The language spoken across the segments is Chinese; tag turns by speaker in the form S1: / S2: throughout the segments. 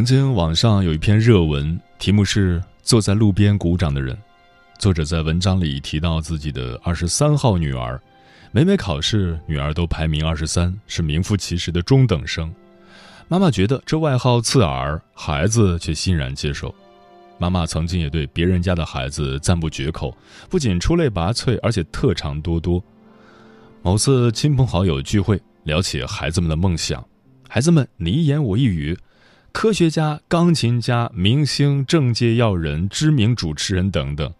S1: 曾经网上有一篇热文，题目是“坐在路边鼓掌的人”。作者在文章里提到自己的二十三号女儿，每每考试，女儿都排名二十三，是名副其实的中等生。妈妈觉得这外号刺耳，孩子却欣然接受。妈妈曾经也对别人家的孩子赞不绝口，不仅出类拔萃，而且特长多多。某次亲朋好友聚会，聊起孩子们的梦想，孩子们你一言我一语。科学家、钢琴家、明星、政界要人、知名主持人等等，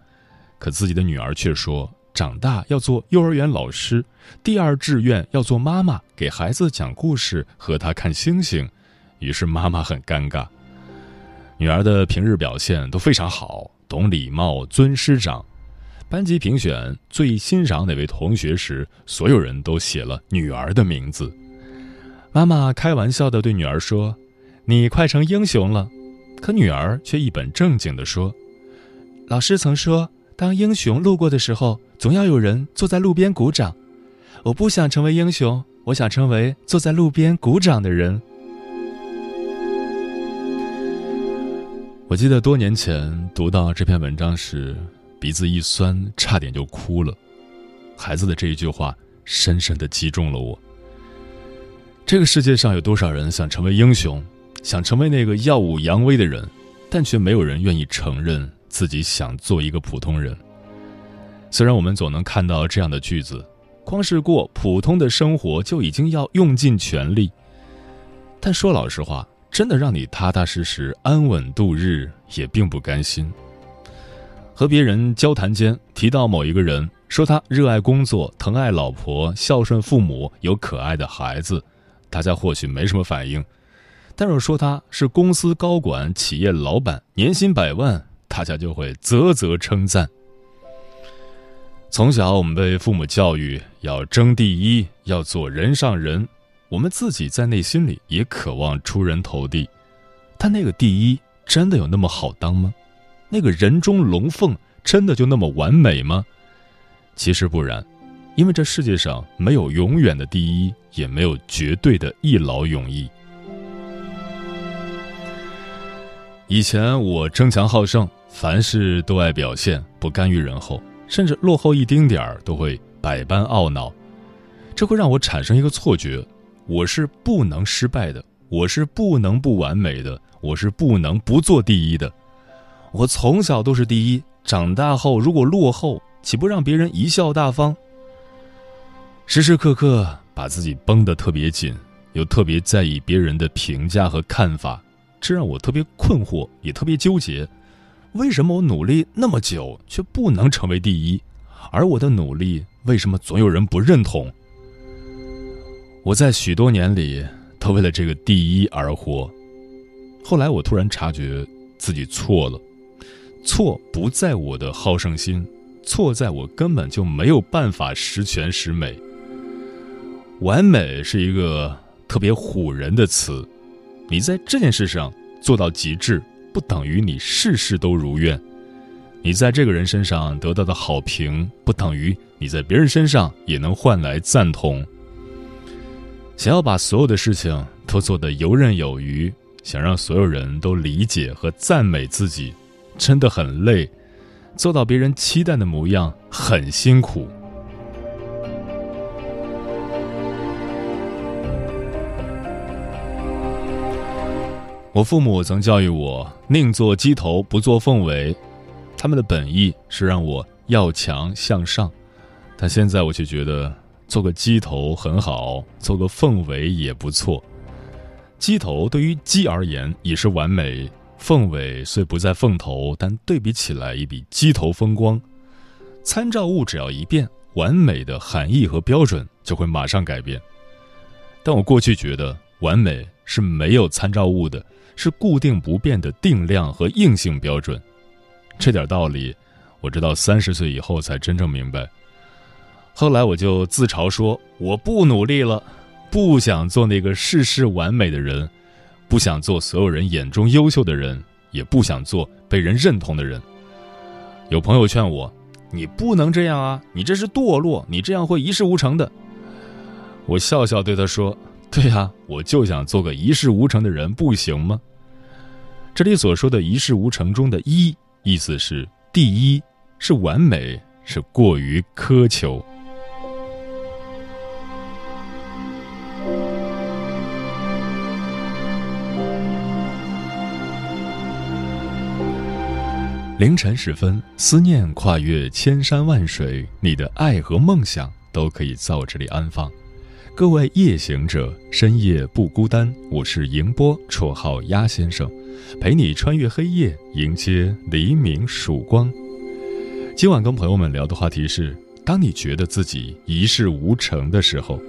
S1: 可自己的女儿却说，长大要做幼儿园老师，第二志愿要做妈妈，给孩子讲故事，和他看星星。于是妈妈很尴尬。女儿的平日表现都非常好，懂礼貌、尊师长。班级评选最欣赏哪位同学时，所有人都写了女儿的名字。妈妈开玩笑地对女儿说。你快成英雄了，可女儿却一本正经地说：“老师曾说，当英雄路过的时候，总要有人坐在路边鼓掌。我不想成为英雄，我想成为坐在路边鼓掌的人。”我记得多年前读到这篇文章时，鼻子一酸，差点就哭了。孩子的这一句话深深的击中了我。这个世界上有多少人想成为英雄？想成为那个耀武扬威的人，但却没有人愿意承认自己想做一个普通人。虽然我们总能看到这样的句子，光是过普通的生活就已经要用尽全力，但说老实话，真的让你踏踏实实安稳度日，也并不甘心。和别人交谈间提到某一个人，说他热爱工作、疼爱老婆、孝顺父母、有可爱的孩子，大家或许没什么反应。但若说他是公司高管、企业老板，年薪百万，大家就会啧啧称赞。从小我们被父母教育要争第一，要做人上人，我们自己在内心里也渴望出人头地。但那个第一真的有那么好当吗？那个人中龙凤真的就那么完美吗？其实不然，因为这世界上没有永远的第一，也没有绝对的一劳永逸。以前我争强好胜，凡事都爱表现，不甘于人后，甚至落后一丁点儿都会百般懊恼，这会让我产生一个错觉：我是不能失败的，我是不能不完美的，我是不能不做第一的。我从小都是第一，长大后如果落后，岂不让别人贻笑大方？时时刻刻把自己绷得特别紧，又特别在意别人的评价和看法。这让我特别困惑，也特别纠结。为什么我努力那么久却不能成为第一？而我的努力为什么总有人不认同？我在许多年里都为了这个第一而活。后来我突然察觉自己错了，错不在我的好胜心，错在我根本就没有办法十全十美。完美是一个特别唬人的词。你在这件事上做到极致，不等于你事事都如愿；你在这个人身上得到的好评，不等于你在别人身上也能换来赞同。想要把所有的事情都做得游刃有余，想让所有人都理解和赞美自己，真的很累；做到别人期待的模样，很辛苦。我父母曾教育我宁做鸡头不做凤尾，他们的本意是让我要强向上，但现在我却觉得做个鸡头很好，做个凤尾也不错。鸡头对于鸡而言已是完美，凤尾虽不在凤头，但对比起来已比鸡头风光。参照物只要一变，完美的含义和标准就会马上改变。但我过去觉得完美是没有参照物的。是固定不变的定量和硬性标准，这点道理，我直到三十岁以后才真正明白。后来我就自嘲说：“我不努力了，不想做那个事事完美的人，不想做所有人眼中优秀的人，也不想做被人认同的人。”有朋友劝我：“你不能这样啊，你这是堕落，你这样会一事无成的。”我笑笑对他说：“对呀，我就想做个一事无成的人，不行吗？”这里所说的一事无成中的一，意思是第一是完美，是过于苛求。凌晨时分，思念跨越千山万水，你的爱和梦想都可以在这里安放。各位夜行者，深夜不孤单。我是迎波，绰号鸭先生，陪你穿越黑夜，迎接黎明曙光。今晚跟朋友们聊的话题是：当你觉得自己一事无成的时候。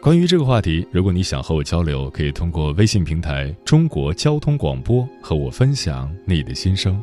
S1: 关于这个话题，如果你想和我交流，可以通过微信平台“中国交通广播”和我分享你的心声。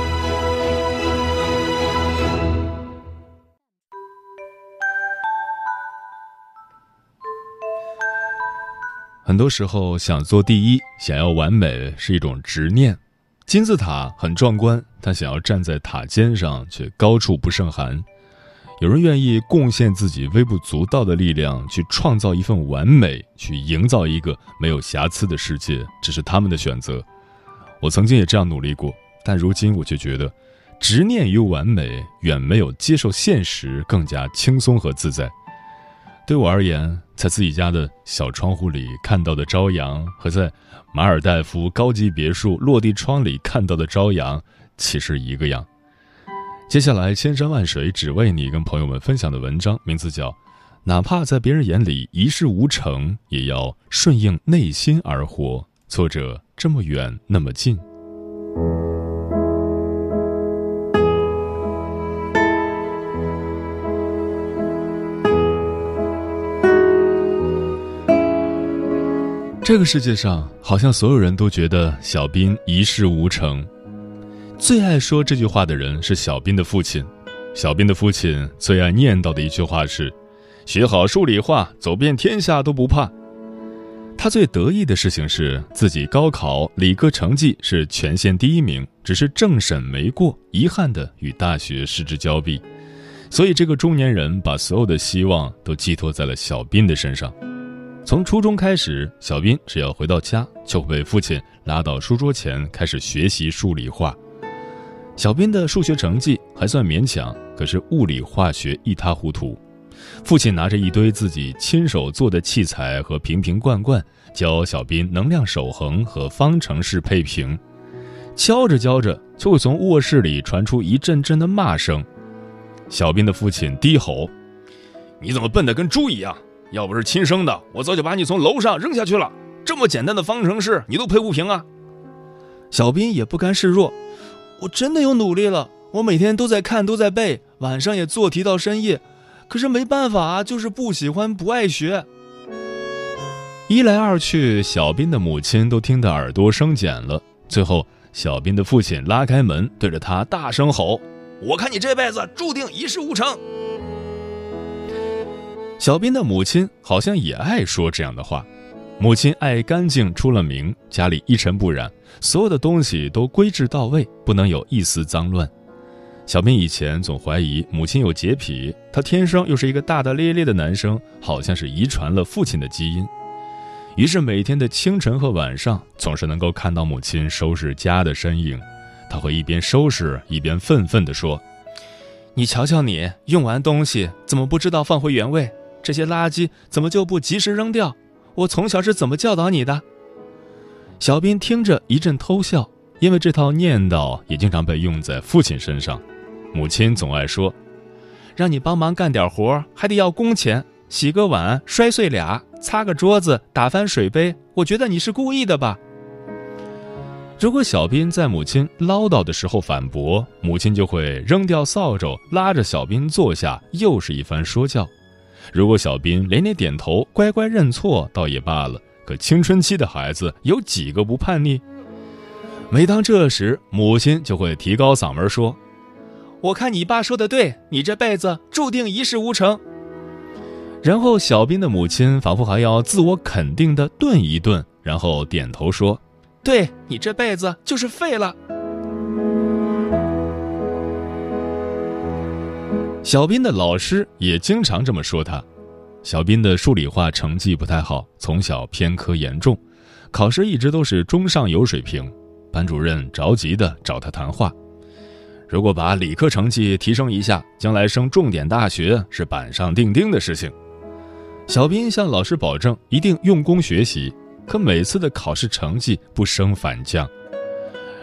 S1: 很多时候，想做第一，想要完美，是一种执念。金字塔很壮观，但想要站在塔尖上，却高处不胜寒。有人愿意贡献自己微不足道的力量，去创造一份完美，去营造一个没有瑕疵的世界，这是他们的选择。我曾经也这样努力过，但如今我却觉得，执念于完美，远没有接受现实更加轻松和自在。对我而言，在自己家的小窗户里看到的朝阳，和在马尔代夫高级别墅落地窗里看到的朝阳，其实一个样。接下来，千山万水只为你，跟朋友们分享的文章名字叫《哪怕在别人眼里一事无成，也要顺应内心而活》，作者这么远那么近。这个世界上，好像所有人都觉得小斌一事无成。最爱说这句话的人是小斌的父亲。小斌的父亲最爱念叨的一句话是：“学好数理化，走遍天下都不怕。”他最得意的事情是自己高考理科成绩是全县第一名，只是政审没过，遗憾的与大学失之交臂。所以，这个中年人把所有的希望都寄托在了小斌的身上。从初中开始，小斌只要回到家，就会被父亲拉到书桌前开始学习数理化。小斌的数学成绩还算勉强，可是物理化学一塌糊涂。父亲拿着一堆自己亲手做的器材和瓶瓶罐罐，教小斌能量守恒和方程式配平。教着教着，就会从卧室里传出一阵阵的骂声。小斌的父亲低吼：“你怎么笨得跟猪一样？”要不是亲生的，我早就把你从楼上扔下去了。这么简单的方程式，你都配不平啊！小斌也不甘示弱，我真的有努力了，我每天都在看，都在背，晚上也做题到深夜。可是没办法啊，就是不喜欢，不爱学。一来二去，小斌的母亲都听得耳朵生茧了。最后，小斌的父亲拉开门，对着他大声吼：“我看你这辈子注定一事无成。”小斌的母亲好像也爱说这样的话。母亲爱干净出了名，家里一尘不染，所有的东西都归置到位，不能有一丝脏乱。小斌以前总怀疑母亲有洁癖，他天生又是一个大大咧咧的男生，好像是遗传了父亲的基因。于是每天的清晨和晚上，总是能够看到母亲收拾家的身影。他会一边收拾一边愤愤地说：“你瞧瞧你，用完东西怎么不知道放回原位？这些垃圾怎么就不及时扔掉？”我从小是怎么教导你的？小斌听着一阵偷笑，因为这套念叨也经常被用在父亲身上。母亲总爱说：“让你帮忙干点活，还得要工钱，洗个碗摔碎俩，擦个桌子打翻水杯，我觉得你是故意的吧？”如果小斌在母亲唠叨的时候反驳，母亲就会扔掉扫帚，拉着小斌坐下，又是一番说教。如果小斌连连点头，乖乖认错，倒也罢了。可青春期的孩子有几个不叛逆？每当这时，母亲就会提高嗓门说：“我看你爸说的对，你这辈子注定一事无成。”然后小斌的母亲仿佛还要自我肯定的顿一顿，然后点头说：“对你这辈子就是废了。”小斌的老师也经常这么说他。小斌的数理化成绩不太好，从小偏科严重，考试一直都是中上游水平。班主任着急的找他谈话，如果把理科成绩提升一下，将来升重点大学是板上钉钉的事情。小斌向老师保证一定用功学习，可每次的考试成绩不升反降。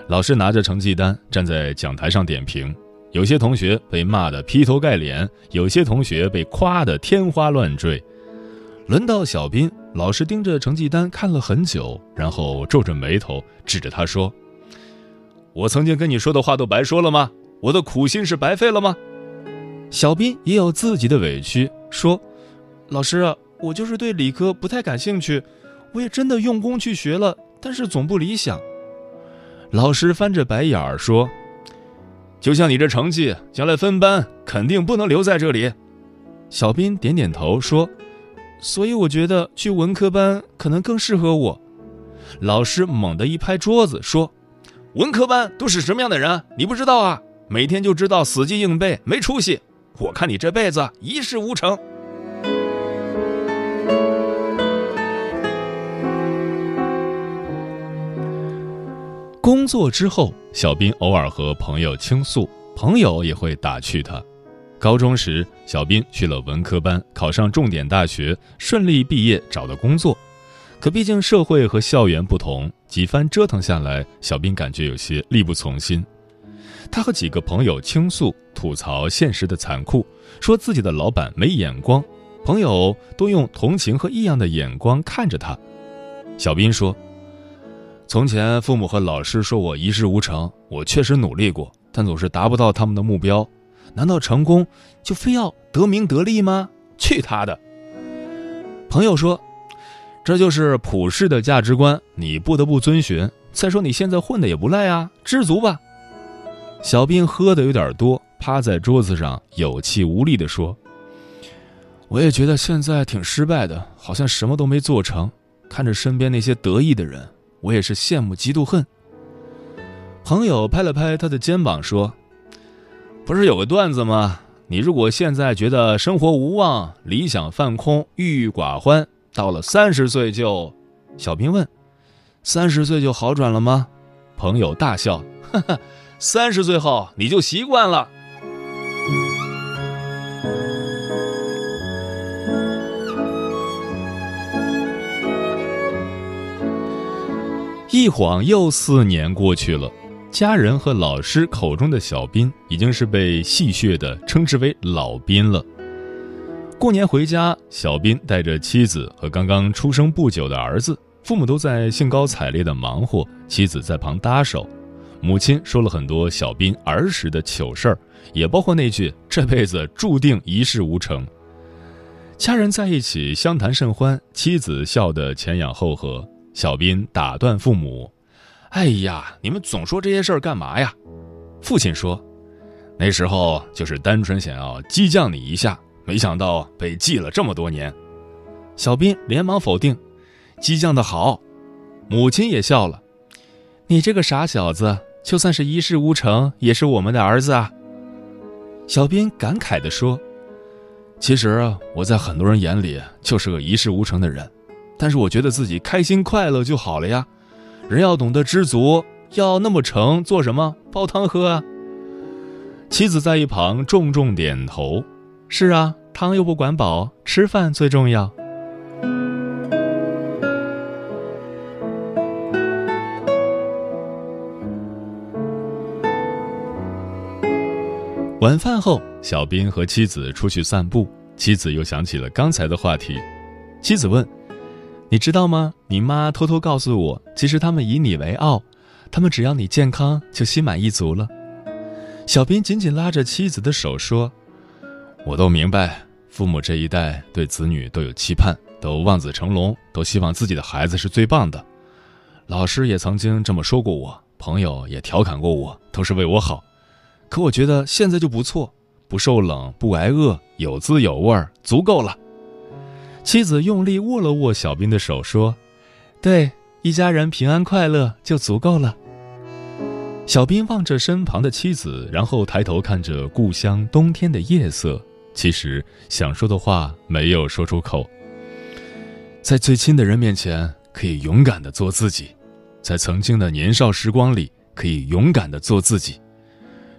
S1: 老师拿着成绩单站在讲台上点评。有些同学被骂得劈头盖脸，有些同学被夸得天花乱坠。轮到小斌，老师盯着成绩单看了很久，然后皱着眉头指着他说：“我曾经跟你说的话都白说了吗？我的苦心是白费了吗？”小斌也有自己的委屈，说：“老师，我就是对理科不太感兴趣，我也真的用功去学了，但是总不理想。”老师翻着白眼儿说。就像你这成绩，将来分班肯定不能留在这里。小斌点点头说：“所以我觉得去文科班可能更适合我。”老师猛地一拍桌子说：“文科班都是什么样的人？你不知道啊？每天就知道死记硬背，没出息。我看你这辈子一事无成。”工作之后，小斌偶尔和朋友倾诉，朋友也会打趣他。高中时，小斌去了文科班，考上重点大学，顺利毕业，找到工作。可毕竟社会和校园不同，几番折腾下来，小斌感觉有些力不从心。他和几个朋友倾诉，吐槽现实的残酷，说自己的老板没眼光，朋友都用同情和异样的眼光看着他。小斌说。从前，父母和老师说我一事无成，我确实努力过，但总是达不到他们的目标。难道成功就非要得名得利吗？去他的！朋友说，这就是普世的价值观，你不得不遵循。再说你现在混的也不赖啊，知足吧。小兵喝的有点多，趴在桌子上有气无力地说：“我也觉得现在挺失败的，好像什么都没做成。看着身边那些得意的人。”我也是羡慕嫉妒恨。朋友拍了拍他的肩膀说：“不是有个段子吗？你如果现在觉得生活无望、理想泛空、郁郁寡欢，到了三十岁就……”小兵问：“三十岁就好转了吗？”朋友大笑：“哈哈，三十岁后你就习惯了。”一晃又四年过去了，家人和老师口中的小斌已经是被戏谑的称之为老斌了。过年回家，小斌带着妻子和刚刚出生不久的儿子，父母都在兴高采烈的忙活，妻子在旁搭手。母亲说了很多小斌儿时的糗事儿，也包括那句“这辈子注定一事无成”。家人在一起相谈甚欢，妻子笑得前仰后合。小斌打断父母：“哎呀，你们总说这些事儿干嘛呀？”父亲说：“那时候就是单纯想要激将你一下，没想到被记了这么多年。”小斌连忙否定：“激将的好。”母亲也笑了：“你这个傻小子，就算是一事无成，也是我们的儿子啊。”小斌感慨地说：“其实我在很多人眼里就是个一事无成的人，但是我觉得自己开心快乐就好了呀。人要懂得知足。”要那么成做什么？煲汤喝啊！妻子在一旁重重点头：“是啊，汤又不管饱，吃饭最重要。”晚饭后，小斌和妻子出去散步，妻子又想起了刚才的话题。妻子问：“你知道吗？你妈偷偷告诉我，其实他们以你为傲。”他们只要你健康，就心满意足了。小斌紧紧拉着妻子的手说：“我都明白，父母这一代对子女都有期盼，都望子成龙，都希望自己的孩子是最棒的。老师也曾经这么说过我，朋友也调侃过我，都是为我好。可我觉得现在就不错，不受冷，不挨饿，有滋有味儿，足够了。”妻子用力握了握小斌的手说：“对。”一家人平安快乐就足够了。小斌望着身旁的妻子，然后抬头看着故乡冬天的夜色。其实想说的话没有说出口。在最亲的人面前，可以勇敢的做自己；在曾经的年少时光里，可以勇敢的做自己。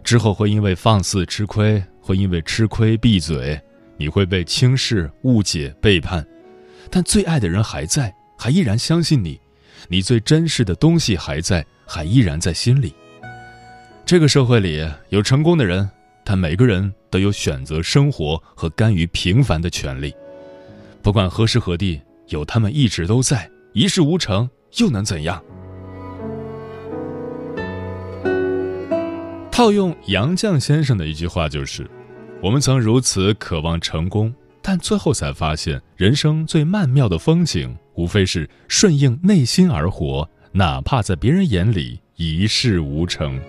S1: 之后会因为放肆吃亏，会因为吃亏闭嘴，你会被轻视、误解、背叛，但最爱的人还在，还依然相信你。你最珍视的东西还在，还依然在心里。这个社会里有成功的人，但每个人都有选择生活和甘于平凡的权利。不管何时何地，有他们一直都在，一事无成又能怎样？套用杨绛先生的一句话就是：我们曾如此渴望成功。但最后才发现，人生最曼妙的风景，无非是顺应内心而活，哪怕在别人眼里一事无成。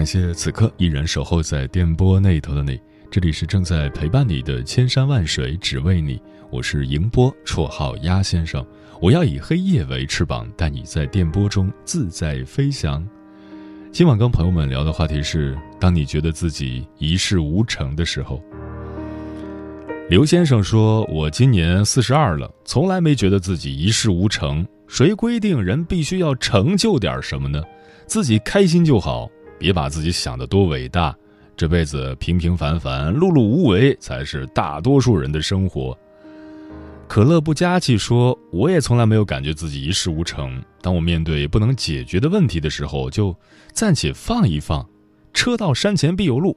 S1: 感谢此刻依然守候在电波那头的你，这里是正在陪伴你的千山万水只为你，我是迎波，绰号鸭先生。我要以黑夜为翅膀，带你在电波中自在飞翔。今晚跟朋友们聊的话题是：当你觉得自己一事无成的时候。刘先生说：“我今年四十二了，从来没觉得自己一事无成。谁规定人必须要成就点什么呢？自己开心就好。”别把自己想得多伟大，这辈子平平凡凡、碌碌无为才是大多数人的生活。可乐不加气说：“我也从来没有感觉自己一事无成。当我面对不能解决的问题的时候，就暂且放一放。车到山前必有路。”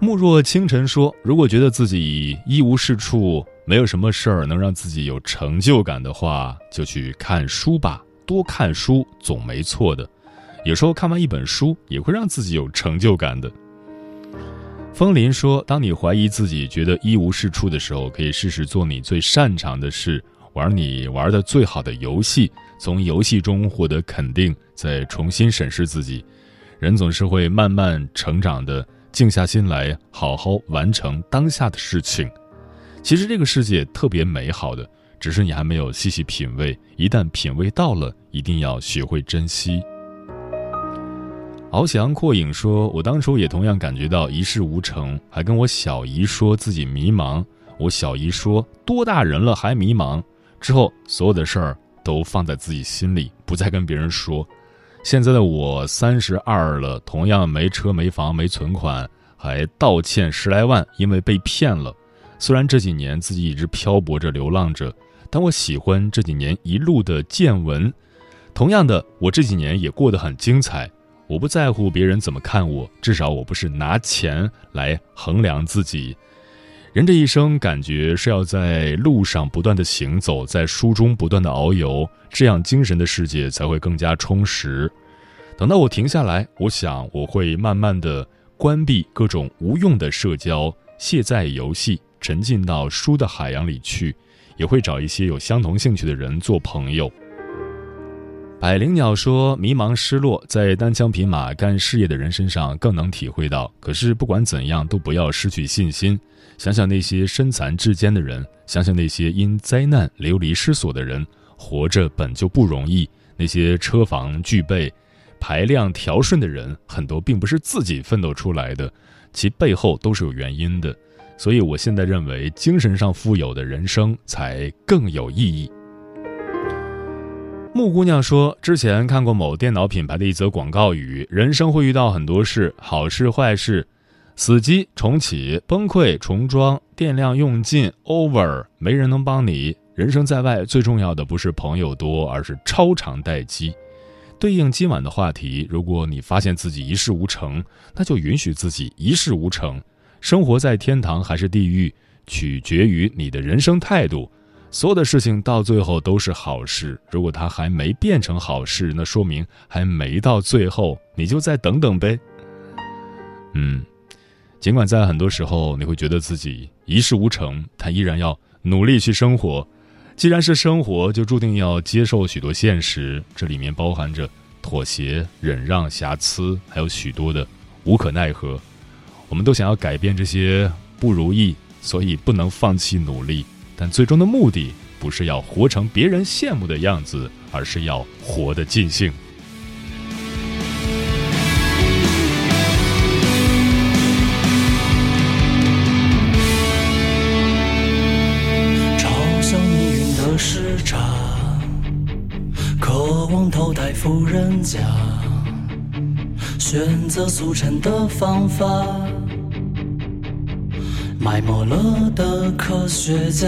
S1: 慕若清晨说：“如果觉得自己一无是处，没有什么事儿能让自己有成就感的话，就去看书吧。多看书总没错的。”有时候看完一本书，也会让自己有成就感的。风林说：“当你怀疑自己、觉得一无是处的时候，可以试试做你最擅长的事，玩你玩的最好的游戏，从游戏中获得肯定，再重新审视自己。人总是会慢慢成长的，静下心来，好好完成当下的事情。其实这个世界特别美好的，只是你还没有细细品味。一旦品味到了，一定要学会珍惜。”翱翔阔影说：“我当初也同样感觉到一事无成，还跟我小姨说自己迷茫。我小姨说：多大人了还迷茫？之后所有的事儿都放在自己心里，不再跟别人说。现在的我三十二了，同样没车没房没存款，还倒欠十来万，因为被骗了。虽然这几年自己一直漂泊着流浪着，但我喜欢这几年一路的见闻。同样的，我这几年也过得很精彩。”我不在乎别人怎么看我，至少我不是拿钱来衡量自己。人这一生，感觉是要在路上不断的行走，在书中不断的遨游，这样精神的世界才会更加充实。等到我停下来，我想我会慢慢的关闭各种无用的社交，卸载游戏，沉浸到书的海洋里去，也会找一些有相同兴趣的人做朋友。百灵鸟说：“迷茫、失落，在单枪匹马干事业的人身上更能体会到。可是不管怎样，都不要失去信心。想想那些身残志坚的人，想想那些因灾难流离失所的人，活着本就不容易。那些车房具备、排量调顺的人，很多并不是自己奋斗出来的，其背后都是有原因的。所以，我现在认为，精神上富有的人生才更有意义。”木姑娘说：“之前看过某电脑品牌的一则广告语，人生会遇到很多事，好事坏事，死机重启、崩溃重装、电量用尽、over，没人能帮你。人生在外，最重要的不是朋友多，而是超长待机。”对应今晚的话题，如果你发现自己一事无成，那就允许自己一事无成。生活在天堂还是地狱，取决于你的人生态度。所有的事情到最后都是好事。如果它还没变成好事，那说明还没到最后，你就再等等呗。嗯，尽管在很多时候你会觉得自己一事无成，但依然要努力去生活。既然是生活，就注定要接受许多现实，这里面包含着妥协、忍让、瑕疵，还有许多的无可奈何。我们都想要改变这些不如意，所以不能放弃努力。但最终的目的不是要活成别人羡慕的样子，而是要活得尽兴。
S2: 朝向命运的时差，渴望投胎富人家，选择速成的方法。埋没了的科学家，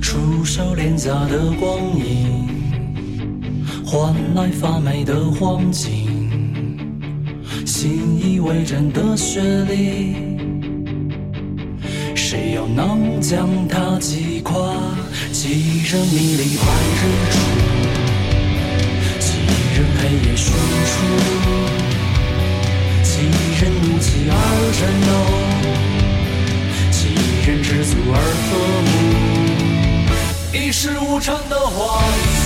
S2: 出手廉价的光影，换来发霉的黄金，信以为真的学历，谁又能将它击垮？几人迷离白日出，几人黑夜寻出，几人怒气而战斗。是无常的谎。